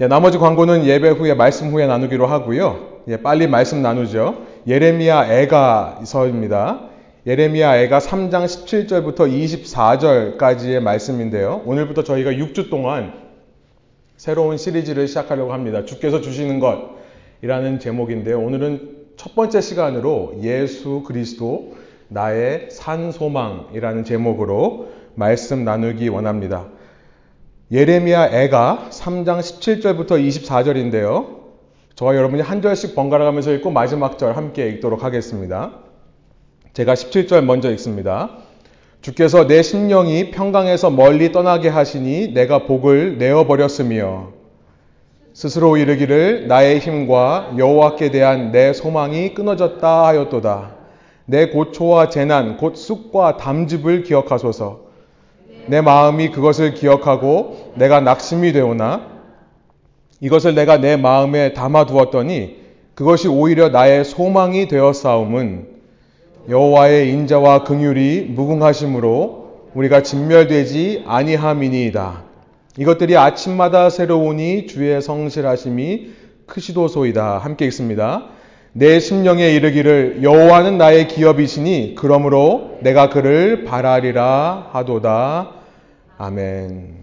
예, 나머지 광고는 예배 후에 말씀 후에 나누기로 하고요. 예, 빨리 말씀 나누죠. 예레미야 애가서입니다. 예레미야 애가 3장 17절부터 24절까지의 말씀인데요. 오늘부터 저희가 6주 동안 새로운 시리즈를 시작하려고 합니다. 주께서 주시는 것이라는 제목인데요. 오늘은 첫 번째 시간으로 예수 그리스도 나의 산 소망이라는 제목으로 말씀 나누기 원합니다. 예레미야 애가 3장 17절부터 24절인데요. 저와 여러분이 한 절씩 번갈아 가면서 읽고 마지막 절 함께 읽도록 하겠습니다. 제가 17절 먼저 읽습니다. 주께서 내 심령이 평강에서 멀리 떠나게 하시니 내가 복을 내어 버렸으며 스스로 이르기를 나의 힘과 여호와께 대한 내 소망이 끊어졌다 하였도다. 내 고초와 재난 곧 쑥과 담즙을 기억하소서. 내 마음이 그것을 기억하고 내가 낙심이 되오나 이것을 내가 내 마음에 담아 두었더니 그것이 오히려 나의 소망이 되었사옴은 여호와의 인자와 긍휼이 무궁하심으로 우리가 진멸되지 아니함이니이다. 이것들이 아침마다 새로우니 주의 성실하심이 크시도소이다. 함께 읽습니다. 내 심령에 이르기를 여호와는 나의 기업이시니 그러므로 내가 그를 바라리라 하도다. 아멘.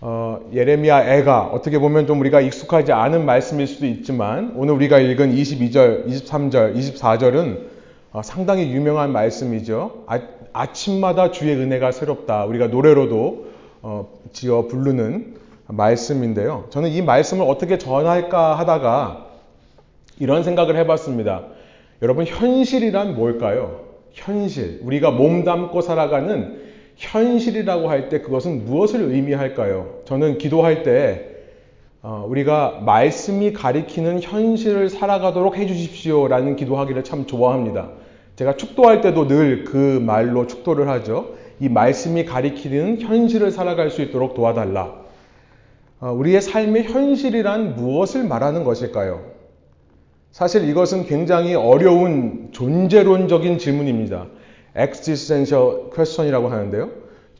어, 예레미야 애가 어떻게 보면 좀 우리가 익숙하지 않은 말씀일 수도 있지만 오늘 우리가 읽은 22절, 23절, 24절은 어, 상당히 유명한 말씀이죠. 아, 침마다 주의 은혜가 새롭다. 우리가 노래로도 어, 지어 부르는 말씀인데요. 저는 이 말씀을 어떻게 전할까 하다가 이런 생각을 해봤습니다. 여러분 현실이란 뭘까요? 현실. 우리가 몸담고 살아가는 현실이라고 할 때 그것은 무엇을 의미할까요? 저는 기도할 때 어, 우리가 말씀이 가리키는 현실을 살아가도록 해주십시오라는 기도하기를 참 좋아합니다. 제가 축도할 때도 늘 그 말로 축도를 하죠. 이 말씀이 가리키는 현실을 살아갈 수 있도록 도와달라. 어, 우리의 삶의 현실이란 무엇을 말하는 것일까요? 사실 이것은 굉장히 어려운 존재론적인 질문입니다. Existential question이라고 하는데요.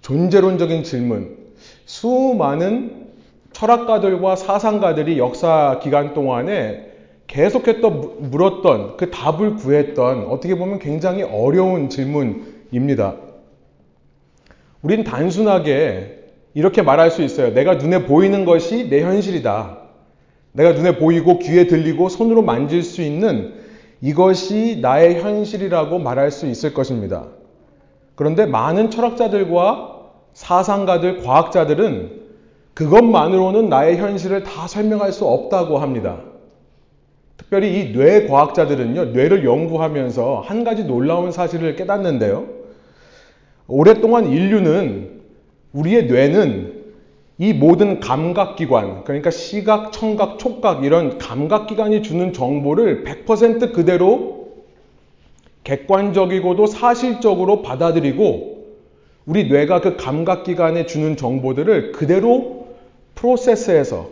존재론적인 질문. 수많은 철학가들과 사상가들이 역사 기간 동안에 계속했던 물었던 그 답을 구했던 어떻게 보면 굉장히 어려운 질문입니다. 우린 단순하게 이렇게 말할 수 있어요. 내가 눈에 보이는 것이 내 현실이다. 내가 눈에 보이고 귀에 들리고 손으로 만질 수 있는 이것이 나의 현실이라고 말할 수 있을 것입니다. 그런데 많은 철학자들과 사상가들, 과학자들은 그것만으로는 나의 현실을 다 설명할 수 없다고 합니다. 특별히 이 뇌과학자들은요, 뇌를 연구하면서 한 가지 놀라운 사실을 깨닫는데요. 오랫동안 인류는 우리의 뇌는 이 모든 감각기관, 그러니까 시각, 청각, 촉각 이런 감각기관이 주는 정보를 100% 그대로 객관적이고도 사실적으로 받아들이고 우리 뇌가 그 감각기관에 주는 정보들을 그대로 프로세스해서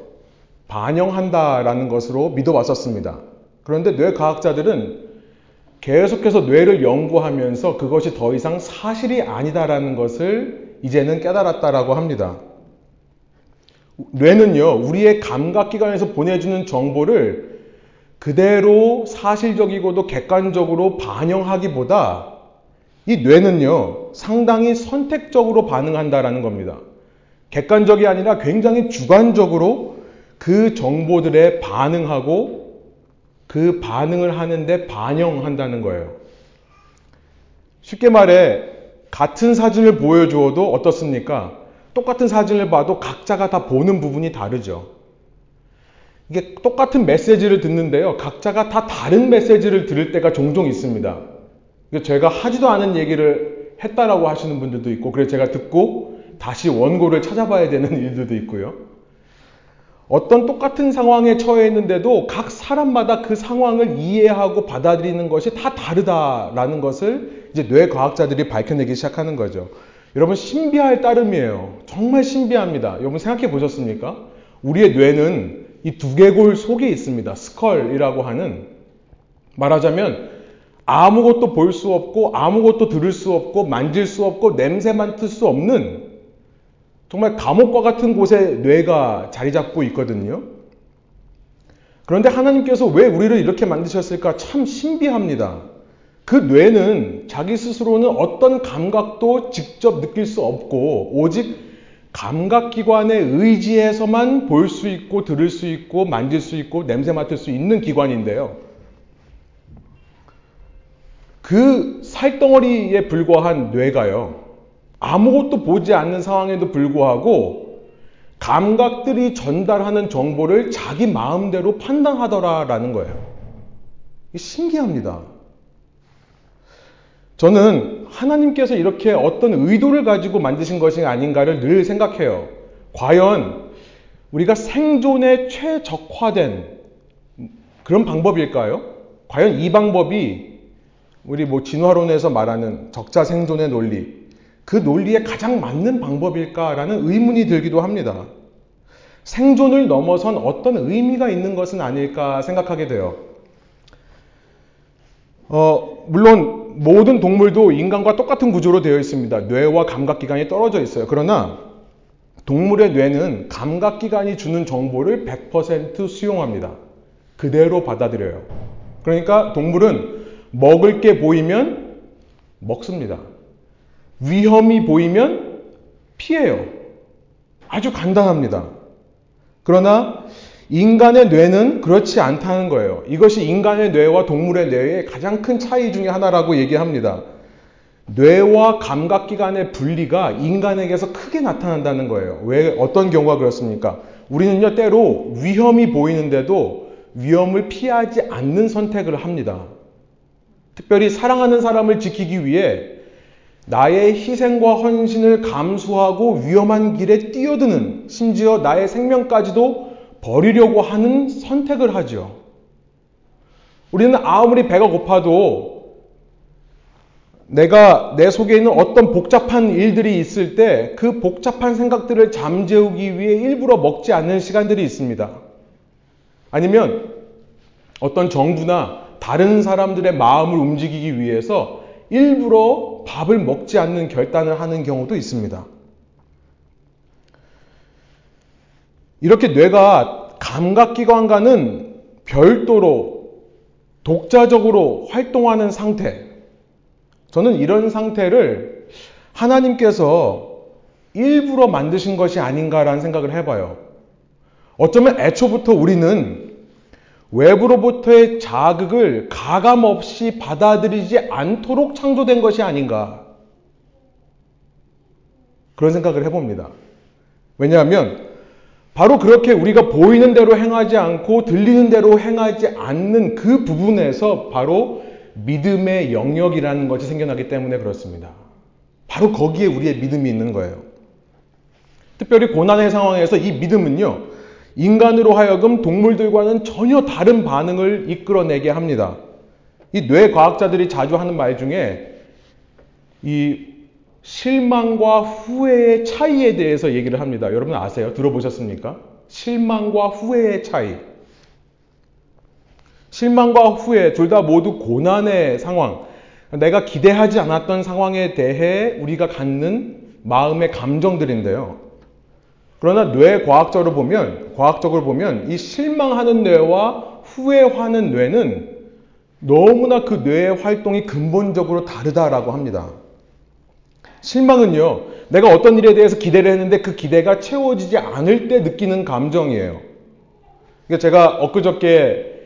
반영한다라는 것으로 믿어왔었습니다. 그런데 뇌과학자들은 계속해서 뇌를 연구하면서 그것이 더 이상 사실이 아니다라는 것을 이제는 깨달았다라고 합니다. 뇌는요, 우리의 감각기관에서 보내주는 정보를 그대로 사실적이고도 객관적으로 반영하기보다 이 뇌는요, 상당히 선택적으로 반응한다라는 겁니다. 객관적이 아니라 굉장히 주관적으로 그 정보들에 반응하고 그 반응을 하는데 반영한다는 거예요. 쉽게 말해, 같은 사진을 보여주어도 어떻습니까? 똑같은 사진을 봐도 각자가 다 보는 부분이 다르죠. 이게 똑같은 메시지를 듣는데요. 각자가 다 다른 메시지를 들을 때가 종종 있습니다. 제가 하지도 않은 얘기를 했다라고 하시는 분들도 있고, 그래서 제가 듣고 다시 원고를 찾아봐야 되는 일들도 있고요. 어떤 똑같은 상황에 처해 있는데도 각 사람마다 그 상황을 이해하고 받아들이는 것이 다 다르다라는 것을 이제 뇌과학자들이 밝혀내기 시작하는 거죠. 여러분 신비할 따름이에요. 정말 신비합니다. 여러분 생각해 보셨습니까? 우리의 뇌는 이 두개골 속에 있습니다. 스컬이라고 하는 말하자면 아무것도 볼 수 없고 아무것도 들을 수 없고 만질 수 없고 냄새 맡을 수 없는 정말 감옥과 같은 곳에 뇌가 자리 잡고 있거든요. 그런데 하나님께서 왜 우리를 이렇게 만드셨을까 참 신비합니다. 그 뇌는 자기 스스로는 어떤 감각도 직접 느낄 수 없고 오직 감각기관의 의지에서만 볼 수 있고 들을 수 있고 만질 수 있고 냄새 맡을 수 있는 기관인데요. 그 살덩어리에 불과한 뇌가요. 아무것도 보지 않는 상황에도 불구하고 감각들이 전달하는 정보를 자기 마음대로 판단하더라라는 거예요. 신기합니다. 저는 하나님께서 이렇게 어떤 의도를 가지고 만드신 것이 아닌가를 늘 생각해요. 과연 우리가 생존에 최적화된 그런 방법일까요? 과연 이 방법이 우리 뭐 진화론에서 말하는 적자 생존의 논리, 그 논리에 가장 맞는 방법일까라는 의문이 들기도 합니다. 생존을 넘어선 어떤 의미가 있는 것은 아닐까 생각하게 돼요. 어, 물론 모든 동물도 인간과 똑같은 구조로 되어 있습니다. 뇌와 감각기관이 떨어져 있어요. 그러나 동물의 뇌는 감각기관이 주는 정보를 100% 수용합니다. 그대로 받아들여요. 그러니까 동물은 먹을 게 보이면 먹습니다. 위험이 보이면 피해요. 아주 간단합니다. 그러나 인간의 뇌는 그렇지 않다는 거예요. 이것이 인간의 뇌와 동물의 뇌의 가장 큰 차이 중의 하나라고 얘기합니다. 뇌와 감각기관의 분리가 인간에게서 크게 나타난다는 거예요. 왜 어떤 경우가 그렇습니까? 우리는요 때로 위험이 보이는데도 위험을 피하지 않는 선택을 합니다. 특별히 사랑하는 사람을 지키기 위해 나의 희생과 헌신을 감수하고 위험한 길에 뛰어드는 심지어 나의 생명까지도 버리려고 하는 선택을 하죠. 우리는 아무리 배가 고파도 내가 내 속에 있는 어떤 복잡한 일들이 있을 때 그 복잡한 생각들을 잠재우기 위해 일부러 먹지 않는 시간들이 있습니다. 아니면 어떤 정부나 다른 사람들의 마음을 움직이기 위해서 일부러 밥을 먹지 않는 결단을 하는 경우도 있습니다. 이렇게 뇌가 감각기관과는 별도로 독자적으로 활동하는 상태. 저는 이런 상태를 하나님께서 일부러 만드신 것이 아닌가라는 생각을 해봐요. 어쩌면 애초부터 우리는 외부로부터의 자극을 가감 없이 받아들이지 않도록 창조된 것이 아닌가. 그런 생각을 해봅니다. 왜냐하면 바로 그렇게 우리가 보이는 대로 행하지 않고 들리는 대로 행하지 않는 그 부분에서 바로 믿음의 영역이라는 것이 생겨나기 때문에 그렇습니다. 바로 거기에 우리의 믿음이 있는 거예요. 특별히 고난의 상황에서 이 믿음은요, 인간으로 하여금 동물들과는 전혀 다른 반응을 이끌어내게 합니다. 이 뇌과학자들이 자주 하는 말 중에 이 실망과 후회의 차이에 대해서 얘기를 합니다. 여러분 아세요? 들어보셨습니까? 실망과 후회의 차이. 실망과 후회 둘 다 모두 고난의 상황. 내가 기대하지 않았던 상황에 대해 우리가 갖는 마음의 감정들인데요. 그러나 뇌 과학적으로 보면, 과학적으로 보면 이 실망하는 뇌와 후회하는 뇌는 너무나 그 뇌의 활동이 근본적으로 다르다라고 합니다. 실망은요, 내가 어떤 일에 대해서 기대를 했는데 그 기대가 채워지지 않을 때 느끼는 감정이에요. 그러니까 제가 엊그저께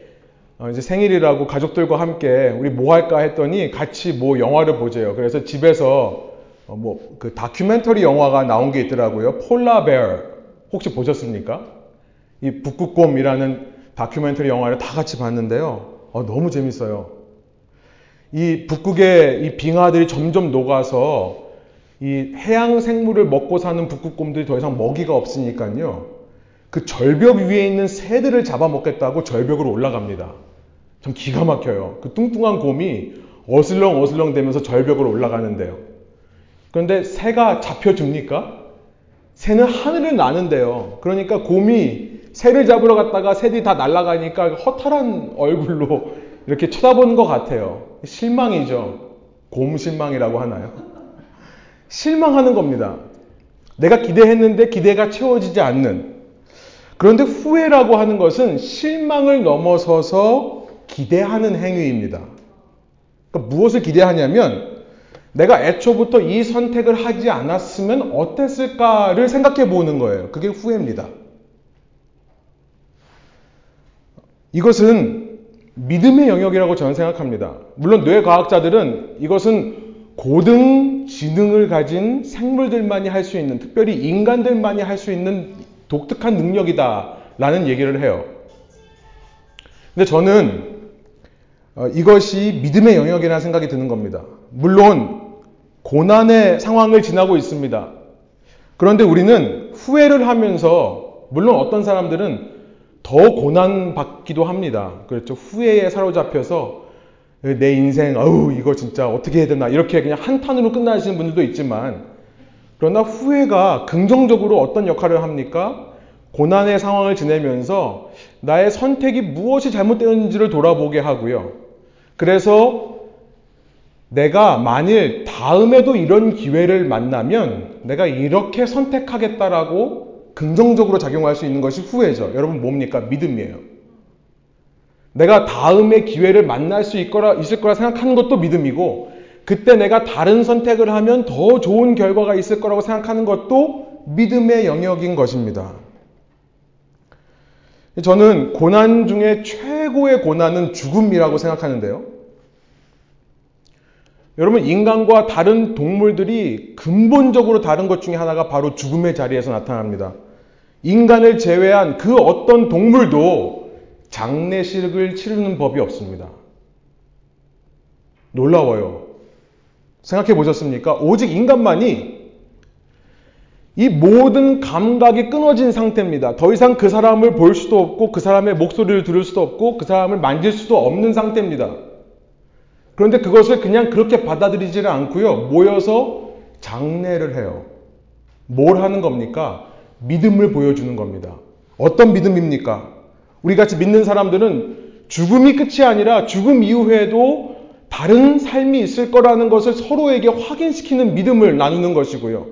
어, 이제 생일이라고 가족들과 함께 우리 뭐 할까 했더니 같이 뭐 영화를 보재요. 그래서 집에서 어, 뭐그 다큐멘터리 영화가 나온 게 있더라고요. 폴라베어 혹시 보셨습니까? 이 북극곰이라는 다큐멘터리 영화를 다 같이 봤는데요. 어, 너무 재밌어요. 이 북극의 이 빙하들이 점점 녹아서 이 해양 생물을 먹고 사는 북극곰들이 더 이상 먹이가 없으니까요. 그 절벽 위에 있는 새들을 잡아먹겠다고 절벽으로 올라갑니다. 참 기가 막혀요. 그 뚱뚱한 곰이 어슬렁 어슬렁 되면서 절벽으로 올라가는데요. 그런데 새가 잡혀줍니까? 새는 하늘을 나는데요. 그러니까 곰이 새를 잡으러 갔다가 새들이 다 날아가니까 허탈한 얼굴로 이렇게 쳐다보는 것 같아요. 실망이죠. 곰 실망이라고 하나요? 실망하는 겁니다. 내가 기대했는데 기대가 채워지지 않는. 그런데 후회라고 하는 것은 실망을 넘어서서 기대하는 행위입니다. 그러니까 무엇을 기대하냐면 내가 애초부터 이 선택을 하지 않았으면 어땠을까를 생각해 보는 거예요. 그게 후회입니다. 이것은 믿음의 영역이라고 저는 생각합니다. 물론 뇌과학자들은 이것은 고등 지능을 가진 생물들만이 할 수 있는, 특별히 인간들만이 할 수 있는 독특한 능력이다라는 얘기를 해요. 근데 저는 어, 이것이 믿음의 영역이라는 생각이 드는 겁니다. 물론 고난의 상황을 지나고 있습니다. 그런데 우리는 후회를 하면서 물론 어떤 사람들은 더 고난받기도 합니다. 그렇죠. 후회에 사로잡혀서 내 인생, 아우, 이거 진짜 어떻게 해야 되나, 이렇게 그냥 한탄으로 끝나시는 분들도 있지만, 그러나 후회가 긍정적으로 어떤 역할을 합니까? 고난의 상황을 지내면서 나의 선택이 무엇이 잘못되었는지를 돌아보게 하고요. 그래서 내가 만일 다음에도 이런 기회를 만나면 내가 이렇게 선택하겠다라고 긍정적으로 작용할 수 있는 것이 후회죠. 여러분 뭡니까? 믿음이에요. 내가 다음에 기회를 만날 수 있거라, 있을 거라 생각하는 것도 믿음이고, 그때 내가 다른 선택을 하면 더 좋은 결과가 있을 거라고 생각하는 것도 믿음의 영역인 것입니다. 저는 고난 중에 최고의 고난은 죽음이라고 생각하는데요. 여러분, 인간과 다른 동물들이 근본적으로 다른 것 중에 하나가 바로 죽음의 자리에서 나타납니다. 인간을 제외한 그 어떤 동물도 장례식을 치르는 법이 없습니다. 놀라워요. 생각해 보셨습니까? 오직 인간만이 이 모든 감각이 끊어진 상태입니다. 더 이상 그 사람을 볼 수도 없고 그 사람의 목소리를 들을 수도 없고 그 사람을 만질 수도 없는 상태입니다. 그런데 그것을 그냥 그렇게 받아들이지를 않고요. 모여서 장례를 해요. 뭘 하는 겁니까? 믿음을 보여주는 겁니다. 어떤 믿음입니까? 우리 같이 믿는 사람들은 죽음이 끝이 아니라 죽음 이후에도 다른 삶이 있을 거라는 것을 서로에게 확인시키는 믿음을 나누는 것이고요.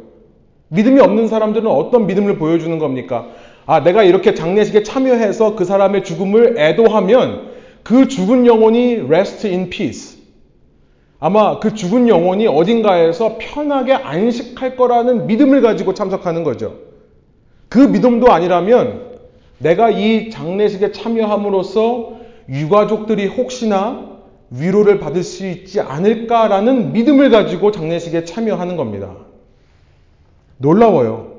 믿음이 없는 사람들은 어떤 믿음을 보여주는 겁니까? 아, 내가 이렇게 장례식에 참여해서 그 사람의 죽음을 애도하면 그 죽은 영혼이 rest in peace. 아마 그 죽은 영혼이 어딘가에서 편하게 안식할 거라는 믿음을 가지고 참석하는 거죠. 그 믿음도 아니라면 내가 이 장례식에 참여함으로써 유가족들이 혹시나 위로를 받을 수 있지 않을까라는 믿음을 가지고 장례식에 참여하는 겁니다. 놀라워요.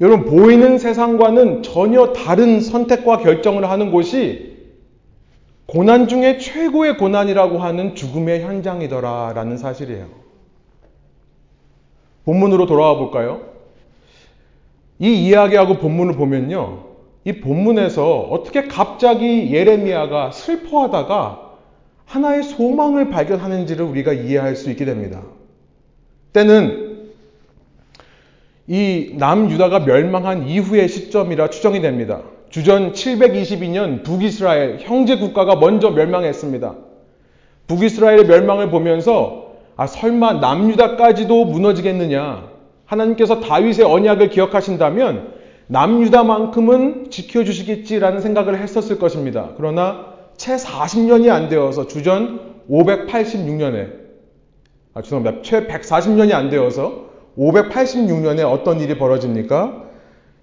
여러분, 보이는 세상과는 전혀 다른 선택과 결정을 하는 곳이 고난 중에 최고의 고난이라고 하는 죽음의 현장이더라라는 사실이에요. 본문으로 돌아와 볼까요? 이 이야기하고 본문을 보면요. 이 본문에서 어떻게 갑자기 예레미야가 슬퍼하다가 하나의 소망을 발견하는지를 우리가 이해할 수 있게 됩니다. 때는 이 남유다가 멸망한 이후의 시점이라 추정이 됩니다. 주전 722년 북이스라엘 형제 국가가 먼저 멸망했습니다. 북이스라엘의 멸망을 보면서 아 설마 남유다까지도 무너지겠느냐? 하나님께서 다윗의 언약을 기억하신다면 남유다만큼은 지켜주시겠지라는 생각을 했었을 것입니다. 그러나 채 40년이 안 되어서 주전 586년에 아 죄송합니다. 채 140년이 안 되어서 586년에 어떤 일이 벌어집니까?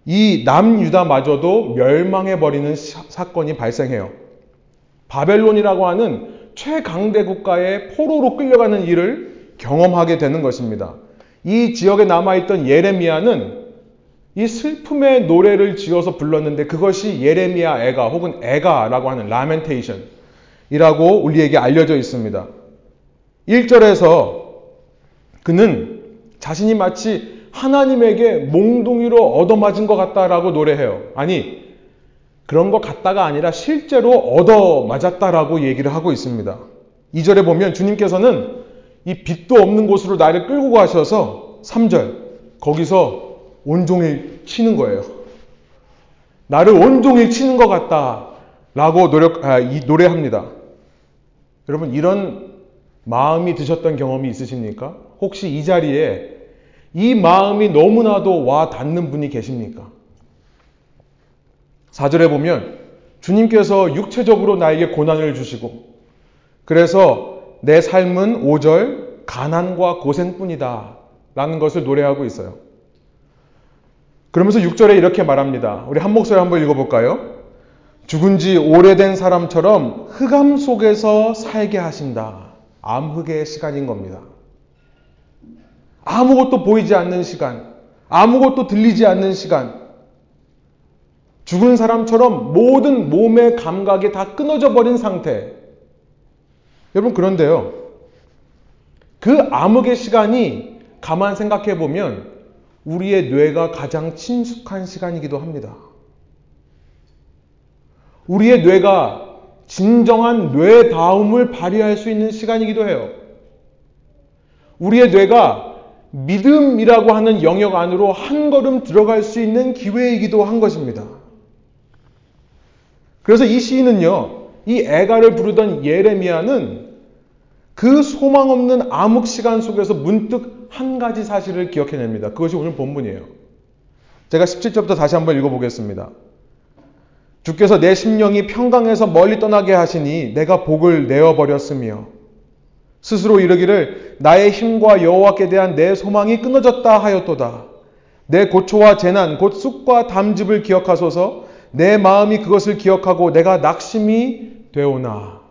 이 남유다마저도 멸망해버리는 사건이 발생해요. 바벨론이라고 하는 최강대 국가의 포로로 끌려가는 일을 경험하게 되는 것입니다. 이 지역에 남아있던 예레미야는 이 슬픔의 노래를 지어서 불렀는데 그것이 예레미야 애가 혹은 애가라고 하는 라멘테이션이라고 우리에게 알려져 있습니다. 1절에서 그는 자신이 마치 하나님에게 몽둥이로 얻어맞은 것 같다라고 노래해요. 아니, 그런 것 같다가 아니라 실제로 얻어맞았다라고 얘기를 하고 있습니다. 2절에 보면 주님께서는 이 빛도 없는 곳으로 나를 끌고 가셔서 3절 거기서 온종일 치는 거예요. 나를 온종일 치는 것 같다. 라고 노력, 아, 이, 노래합니다. 여러분, 이런 마음이 드셨던 경험이 있으십니까? 혹시 이 자리에 이 마음이 너무나도 와 닿는 분이 계십니까? 4절에 보면 주님께서 육체적으로 나에게 고난을 주시고 그래서 내 삶은 5절 가난과 고생뿐이다 라는 것을 노래하고 있어요. 그러면서 6절에 이렇게 말합니다. 우리 한 목소리 한번 읽어볼까요? 죽은 지 오래된 사람처럼 흑암 속에서 살게 하신다. 암흑의 시간인 겁니다. 아무것도 보이지 않는 시간, 아무것도 들리지 않는 시간, 죽은 사람처럼 모든 몸의 감각이 다 끊어져 버린 상태. 여러분, 그런데요. 그 암흑의 시간이 가만 생각해 보면 우리의 뇌가 가장 친숙한 시간이기도 합니다. 우리의 뇌가 진정한 뇌다움을 발휘할 수 있는 시간이기도 해요. 우리의 뇌가 믿음이라고 하는 영역 안으로 한 걸음 들어갈 수 있는 기회이기도 한 것입니다. 그래서 이 시인은요, 이 애가를 부르던 예레미야는 그 소망 없는 암흑 시간 속에서 문득 한 가지 사실을 기억해냅니다. 그것이 오늘 본문이에요. 제가 17절부터 다시 한번 읽어보겠습니다. 주께서 내 심령이 평강에서 멀리 떠나게 하시니 내가 복을 내어버렸으며 스스로 이르기를 나의 힘과 여호와께 대한 내 소망이 끊어졌다 하였도다. 내 고초와 재난 곧 쑥과 담즙을 기억하소서 내 마음이 그것을 기억하고 내가 낙심이 되오나.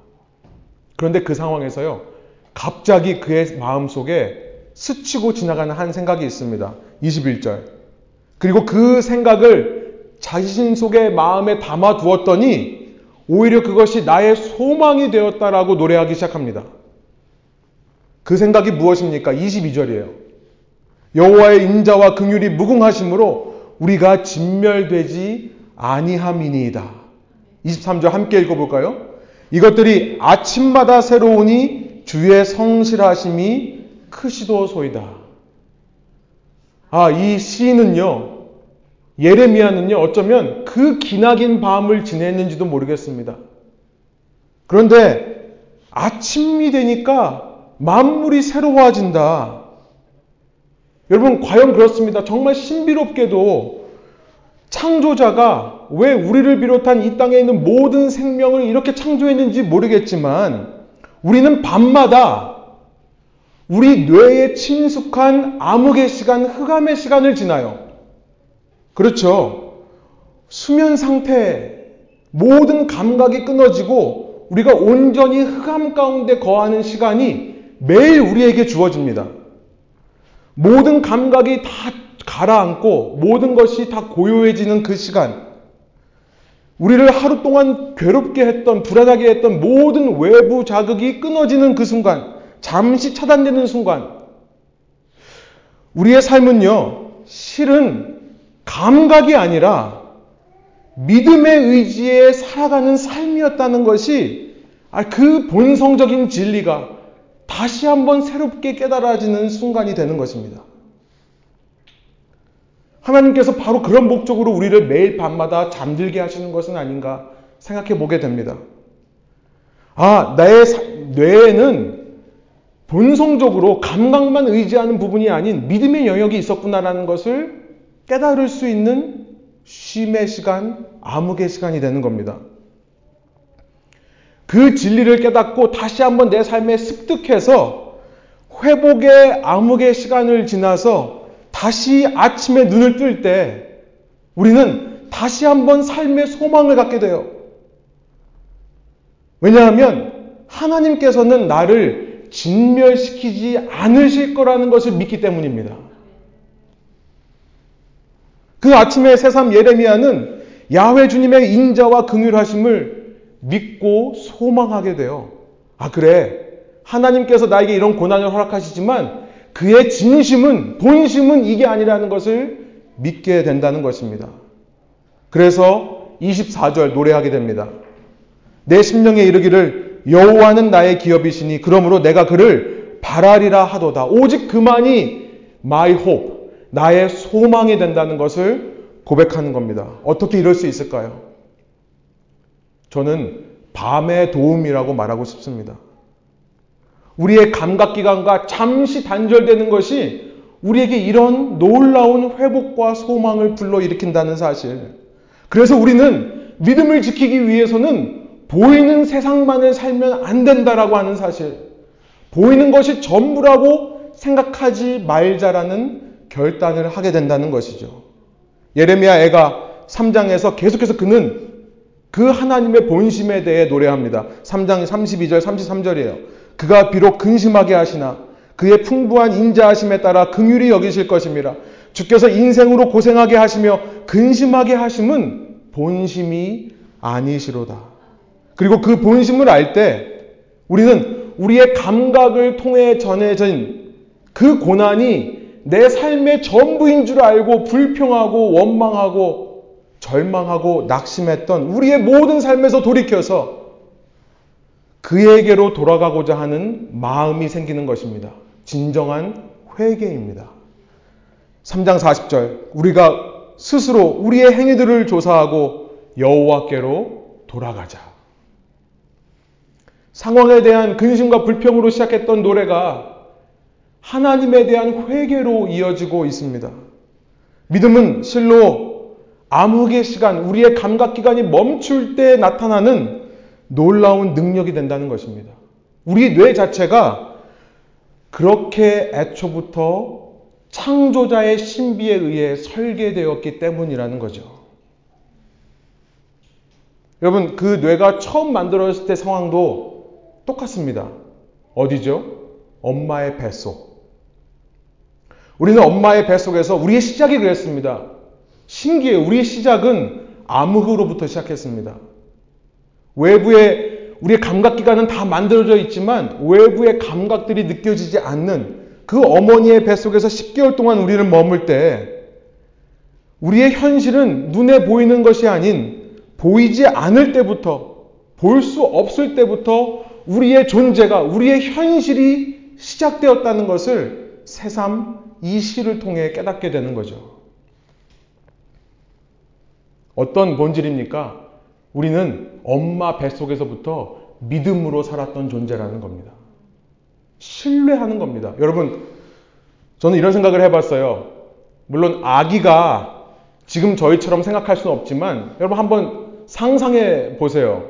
그런데 그 상황에서요. 갑자기 그의 마음 속에 스치고 지나가는 한 생각이 있습니다. 21절. 그리고 그 생각을 자신 속에 마음에 담아 두었더니 오히려 그것이 나의 소망이 되었다라고 노래하기 시작합니다. 그 생각이 무엇입니까? 22절이에요. 여호와의 인자와 긍휼이 무궁하심으로 우리가 진멸되지 아니함이니이다. 23절 함께 읽어볼까요? 이것들이 아침마다 새로우니 주의 성실하심이 크시도소이다. 아, 이 시인은요, 예레미야는요, 어쩌면 그 기나긴 밤을 지냈는지도 모르겠습니다. 그런데 아침이 되니까 만물이 새로워진다. 여러분, 과연 그렇습니다. 정말 신비롭게도 창조자가 왜 우리를 비롯한 이 땅에 있는 모든 생명을 이렇게 창조했는지 모르겠지만 우리는 밤마다 우리 뇌에 친숙한 암흑의 시간, 흑암의 시간을 지나요. 그렇죠. 수면 상태, 모든 감각이 끊어지고 우리가 온전히 흑암 가운데 거하는 시간이 매일 우리에게 주어집니다. 모든 감각이 다 가라앉고 모든 것이 다 고요해지는 그 시간. 우리를 하루 동안 괴롭게 했던, 불안하게 했던 모든 외부 자극이 끊어지는 그 순간, 잠시 차단되는 순간, 우리의 삶은요, 실은 감각이 아니라 믿음의 의지에 살아가는 삶이었다는 것이 아, 그 본성적인 진리가 다시 한번 새롭게 깨달아지는 순간이 되는 것입니다. 하나님께서 바로 그런 목적으로 우리를 매일 밤마다 잠들게 하시는 것은 아닌가 생각해 보게 됩니다. 아, 나의 뇌에는 본성적으로 감각만 의지하는 부분이 아닌 믿음의 영역이 있었구나라는 것을 깨달을 수 있는 쉼의 시간, 암흑의 시간이 되는 겁니다. 그 진리를 깨닫고 다시 한번 내 삶에 습득해서 회복의 암흑의 시간을 지나서 다시 아침에 눈을 뜰 때 우리는 다시 한번 삶의 소망을 갖게 돼요. 왜냐하면 하나님께서는 나를 진멸시키지 않으실 거라는 것을 믿기 때문입니다. 그 아침에 새삼 예레미야는 야훼 주님의 인자와 긍휼하심을 믿고 소망하게 돼요. 아 그래 하나님께서 나에게 이런 고난을 허락하시지만 그의 진심은 본심은 이게 아니라는 것을 믿게 된다는 것입니다. 그래서 24절 노래하게 됩니다. 내 심령에 이르기를 여호와는 나의 기업이시니 그러므로 내가 그를 바라리라 하도다. 오직 그만이 my hope, 나의 소망이 된다는 것을 고백하는 겁니다. 어떻게 이럴 수 있을까요? 저는 밤의 도움이라고 말하고 싶습니다. 우리의 감각기관과 잠시 단절되는 것이 우리에게 이런 놀라운 회복과 소망을 불러일으킨다는 사실. 그래서 우리는 믿음을 지키기 위해서는 보이는 세상만을 살면 안 된다라고 하는 사실. 보이는 것이 전부라고 생각하지 말자라는 결단을 하게 된다는 것이죠. 예레미야 애가 3장에서 계속해서 그는 그 하나님의 본심에 대해 노래합니다. 3장 32절 33절이에요. 그가 비록 근심하게 하시나 그의 풍부한 인자하심에 따라 긍휼히 여기실 것입니다. 주께서 인생으로 고생하게 하시며 근심하게 하심은 본심이 아니시로다. 그리고 그 본심을 알 때 우리는 우리의 감각을 통해 전해진 그 고난이 내 삶의 전부인 줄 알고 불평하고 원망하고 절망하고 낙심했던 우리의 모든 삶에서 돌이켜서 그에게로 돌아가고자 하는 마음이 생기는 것입니다. 진정한 회개입니다. 3장 40절 우리가 스스로 우리의 행위들을 조사하고 여호와께로 돌아가자. 상황에 대한 근심과 불평으로 시작했던 노래가 하나님에 대한 회개로 이어지고 있습니다. 믿음은 실로 암흑의 시간, 우리의 감각 기관이 멈출 때 나타나는 놀라운 능력이 된다는 것입니다. 우리 뇌 자체가 그렇게 애초부터 창조자의 신비에 의해 설계되었기 때문이라는 거죠. 여러분, 그 뇌가 처음 만들어졌을 때 상황도 똑같습니다. 어디죠? 엄마의 뱃속. 우리는 엄마의 뱃속에서 우리의 시작이 그랬습니다. 신기해요. 우리의 시작은 암흑으로부터 시작했습니다. 외부에 우리의 감각기관은 다 만들어져 있지만 외부의 감각들이 느껴지지 않는 그 어머니의 뱃속에서 10개월 동안 우리를 머물 때 우리의 현실은 눈에 보이는 것이 아닌 보이지 않을 때부터 볼 수 없을 때부터 우리의 존재가 우리의 현실이 시작되었다는 것을 새삼 이 시를 통해 깨닫게 되는 거죠. 어떤 본질입니까? 우리는 엄마 뱃속에서부터 믿음으로 살았던 존재라는 겁니다. 신뢰하는 겁니다. 여러분, 저는 이런 생각을 해봤어요. 물론 아기가 지금 저희처럼 생각할 수는 없지만 여러분 한번 상상해 보세요.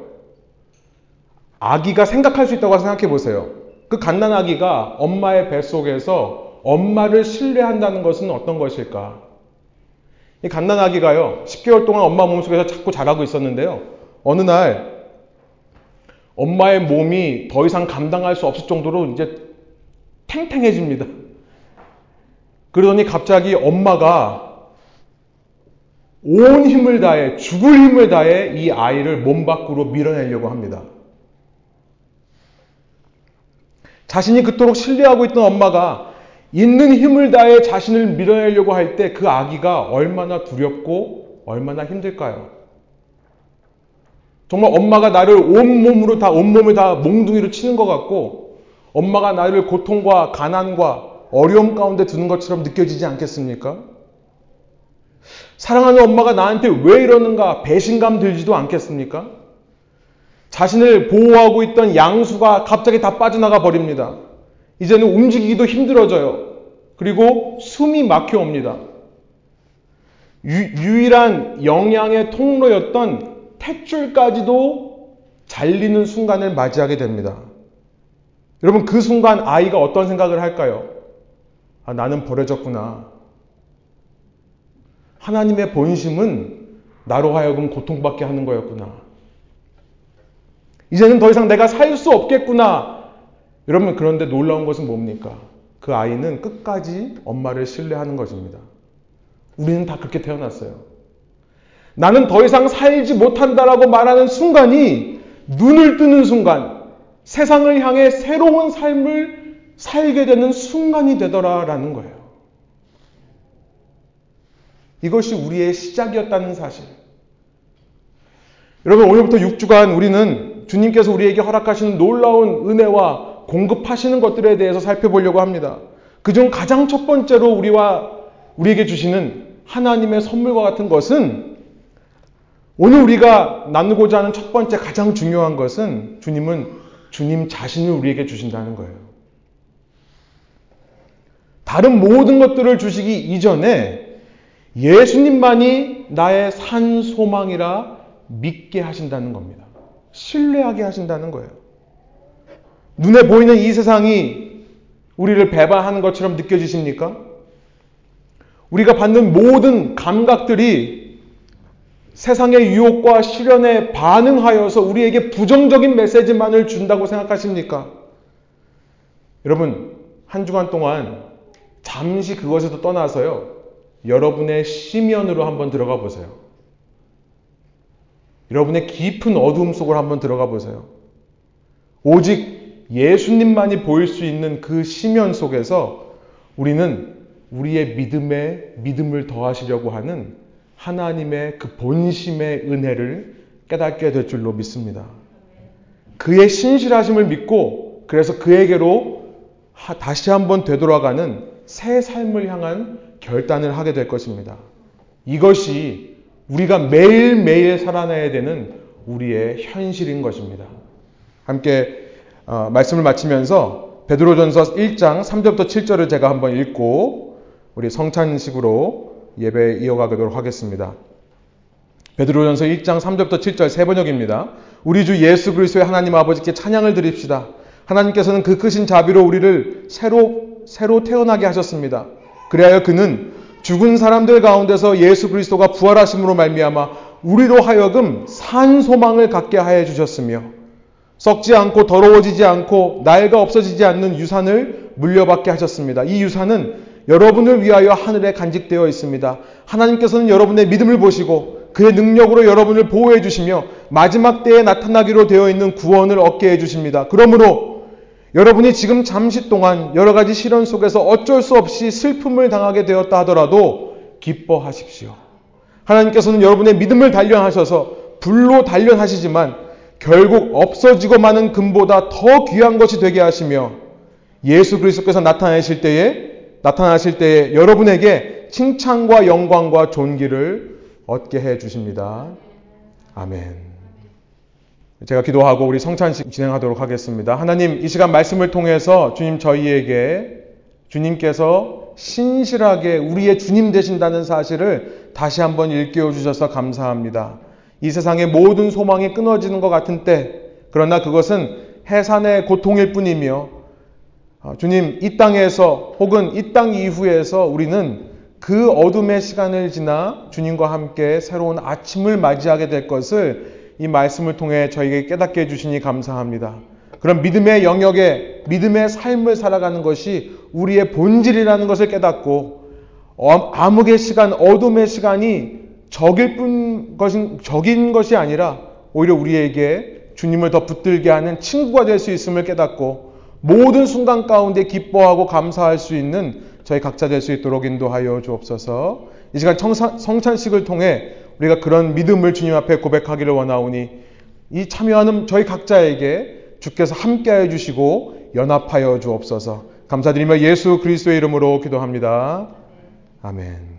아기가 생각할 수 있다고 생각해 보세요. 그 갓난 아기가 엄마의 뱃속에서 엄마를 신뢰한다는 것은 어떤 것일까? 이 갓난 아기가요, 10개월 동안 엄마 몸속에서 자꾸 자라고 있었는데요. 어느 날 엄마의 몸이 더 이상 감당할 수 없을 정도로 이제 탱탱해집니다. 그러더니 갑자기 엄마가 온 힘을 다해, 죽을 힘을 다해 이 아이를 몸 밖으로 밀어내려고 합니다. 자신이 그토록 신뢰하고 있던 엄마가 있는 힘을 다해 자신을 밀어내려고 할 때 그 아기가 얼마나 두렵고 얼마나 힘들까요? 정말 엄마가 나를 온몸으로 다, 온몸을 다 몽둥이로 치는 것 같고, 엄마가 나를 고통과 가난과 어려움 가운데 두는 것처럼 느껴지지 않겠습니까? 사랑하는 엄마가 나한테 왜 이러는가 배신감 들지도 않겠습니까? 자신을 보호하고 있던 양수가 갑자기 다 빠져나가 버립니다. 이제는 움직이기도 힘들어져요. 그리고 숨이 막혀 옵니다. 유, 일한 영양의 통로였던 탯줄까지도 잘리는 순간을 맞이하게 됩니다. 여러분, 그 순간 아이가 어떤 생각을 할까요? 아, 나는 버려졌구나. 하나님의 본심은 나로 하여금 고통받게 하는 거였구나. 이제는 더 이상 내가 살 수 없겠구나. 여러분, 그런데 놀라운 것은 뭡니까? 그 아이는 끝까지 엄마를 신뢰하는 것입니다. 우리는 다 그렇게 태어났어요. 나는 더 이상 살지 못한다라고 말하는 순간이 눈을 뜨는 순간, 세상을 향해 새로운 삶을 살게 되는 순간이 되더라라는 거예요. 이것이 우리의 시작이었다는 사실. 여러분, 오늘부터 6주간 우리는 주님께서 우리에게 허락하시는 놀라운 은혜와 공급하시는 것들에 대해서 살펴보려고 합니다. 그중 가장 첫 번째로 우리와 우리에게 주시는 하나님의 선물과 같은 것은 오늘 우리가 나누고자 하는 첫 번째 가장 중요한 것은 주님은 주님 자신을 우리에게 주신다는 거예요. 다른 모든 것들을 주시기 이전에 예수님만이 나의 산 소망이라 믿게 하신다는 겁니다. 신뢰하게 하신다는 거예요. 눈에 보이는 이 세상이 우리를 배반하는 것처럼 느껴지십니까? 우리가 받는 모든 감각들이 세상의 유혹과 시련에 반응하여서 우리에게 부정적인 메시지만을 준다고 생각하십니까? 여러분, 한 주간 동안 잠시 그것에서 떠나서요, 여러분의 심연으로 한번 들어가 보세요. 여러분의 깊은 어두움 속으로 한번 들어가 보세요. 오직 예수님만이 보일 수 있는 그 심연 속에서 우리는 우리의 믿음에 믿음을 더하시려고 하는 하나님의 그 본심의 은혜를 깨닫게 될 줄로 믿습니다. 그의 신실하심을 믿고 그래서 그에게로 다시 한번 되돌아가는 새 삶을 향한 결단을 하게 될 것입니다. 이것이 우리가 매일매일 살아내야 되는 우리의 현실인 것입니다. 함께 어, 말씀을 마치면서 베드로전서 1장 3절부터 7절을 제가 한번 읽고 우리 성찬식으로 예배 이어가도록 하겠습니다. 베드로전서 1장 3절부터 7절 세 번역입니다. 우리 주 예수 그리스도의 하나님 아버지께 찬양을 드립시다. 하나님께서는 그 크신 자비로 우리를 새로 새로 태어나게 하셨습니다. 그리하여 그는 죽은 사람들 가운데서 예수 그리스도가 부활하심으로 말미암아 우리로 하여금 산 소망을 갖게 하여 주셨으며 썩지 않고 더러워지지 않고 나이가 없어지지 않는 유산을 물려받게 하셨습니다. 이 유산은 여러분을 위하여 하늘에 간직되어 있습니다. 하나님께서는 여러분의 믿음을 보시고 그의 능력으로 여러분을 보호해 주시며 마지막 때에 나타나기로 되어 있는 구원을 얻게 해 주십니다. 그러므로 여러분이 지금 잠시 동안 여러 가지 시련 속에서 어쩔 수 없이 슬픔을 당하게 되었다 하더라도 기뻐하십시오. 하나님께서는 여러분의 믿음을 단련하셔서 불로 단련하시지만 결국 없어지고 마는 금보다 더 귀한 것이 되게 하시며 예수 그리스도께서 나타나실 때에 나타나실 때에 여러분에게 칭찬과 영광과 존귀를 얻게 해 주십니다. 아멘. 제가 기도하고 우리 성찬식 진행하도록 하겠습니다. 하나님, 이 시간 말씀을 통해서 주님 저희에게 주님께서 신실하게 우리의 주님 되신다는 사실을 다시 한번 일깨워 주셔서 감사합니다. 이 세상의 모든 소망이 끊어지는 것 같은 때, 그러나 그것은 해산의 고통일 뿐이며, 아, 주님, 이 땅에서 혹은 이 땅 이후에서 우리는 그 어둠의 시간을 지나 주님과 함께 새로운 아침을 맞이하게 될 것을 이 말씀을 통해 저에게 깨닫게 해주시니 감사합니다. 그런 믿음의 영역에 믿음의 삶을 살아가는 것이 우리의 본질이라는 것을 깨닫고 어, 암흑의 시간, 어둠의 시간이 적일 뿐 것인, 적인 것이 아니라 오히려 우리에게 주님을 더 붙들게 하는 친구가 될 수 있음을 깨닫고 모든 순간 가운데 기뻐하고 감사할 수 있는 저희 각자 될 수 있도록 인도하여 주옵소서. 이 시간 청사, 성찬식을 통해 우리가 그런 믿음을 주님 앞에 고백하기를 원하오니 이 참여하는 저희 각자에게 주께서 함께하여 주시고 연합하여 주옵소서. 감사드리며 예수 그리스도의 이름으로 기도합니다. 아멘.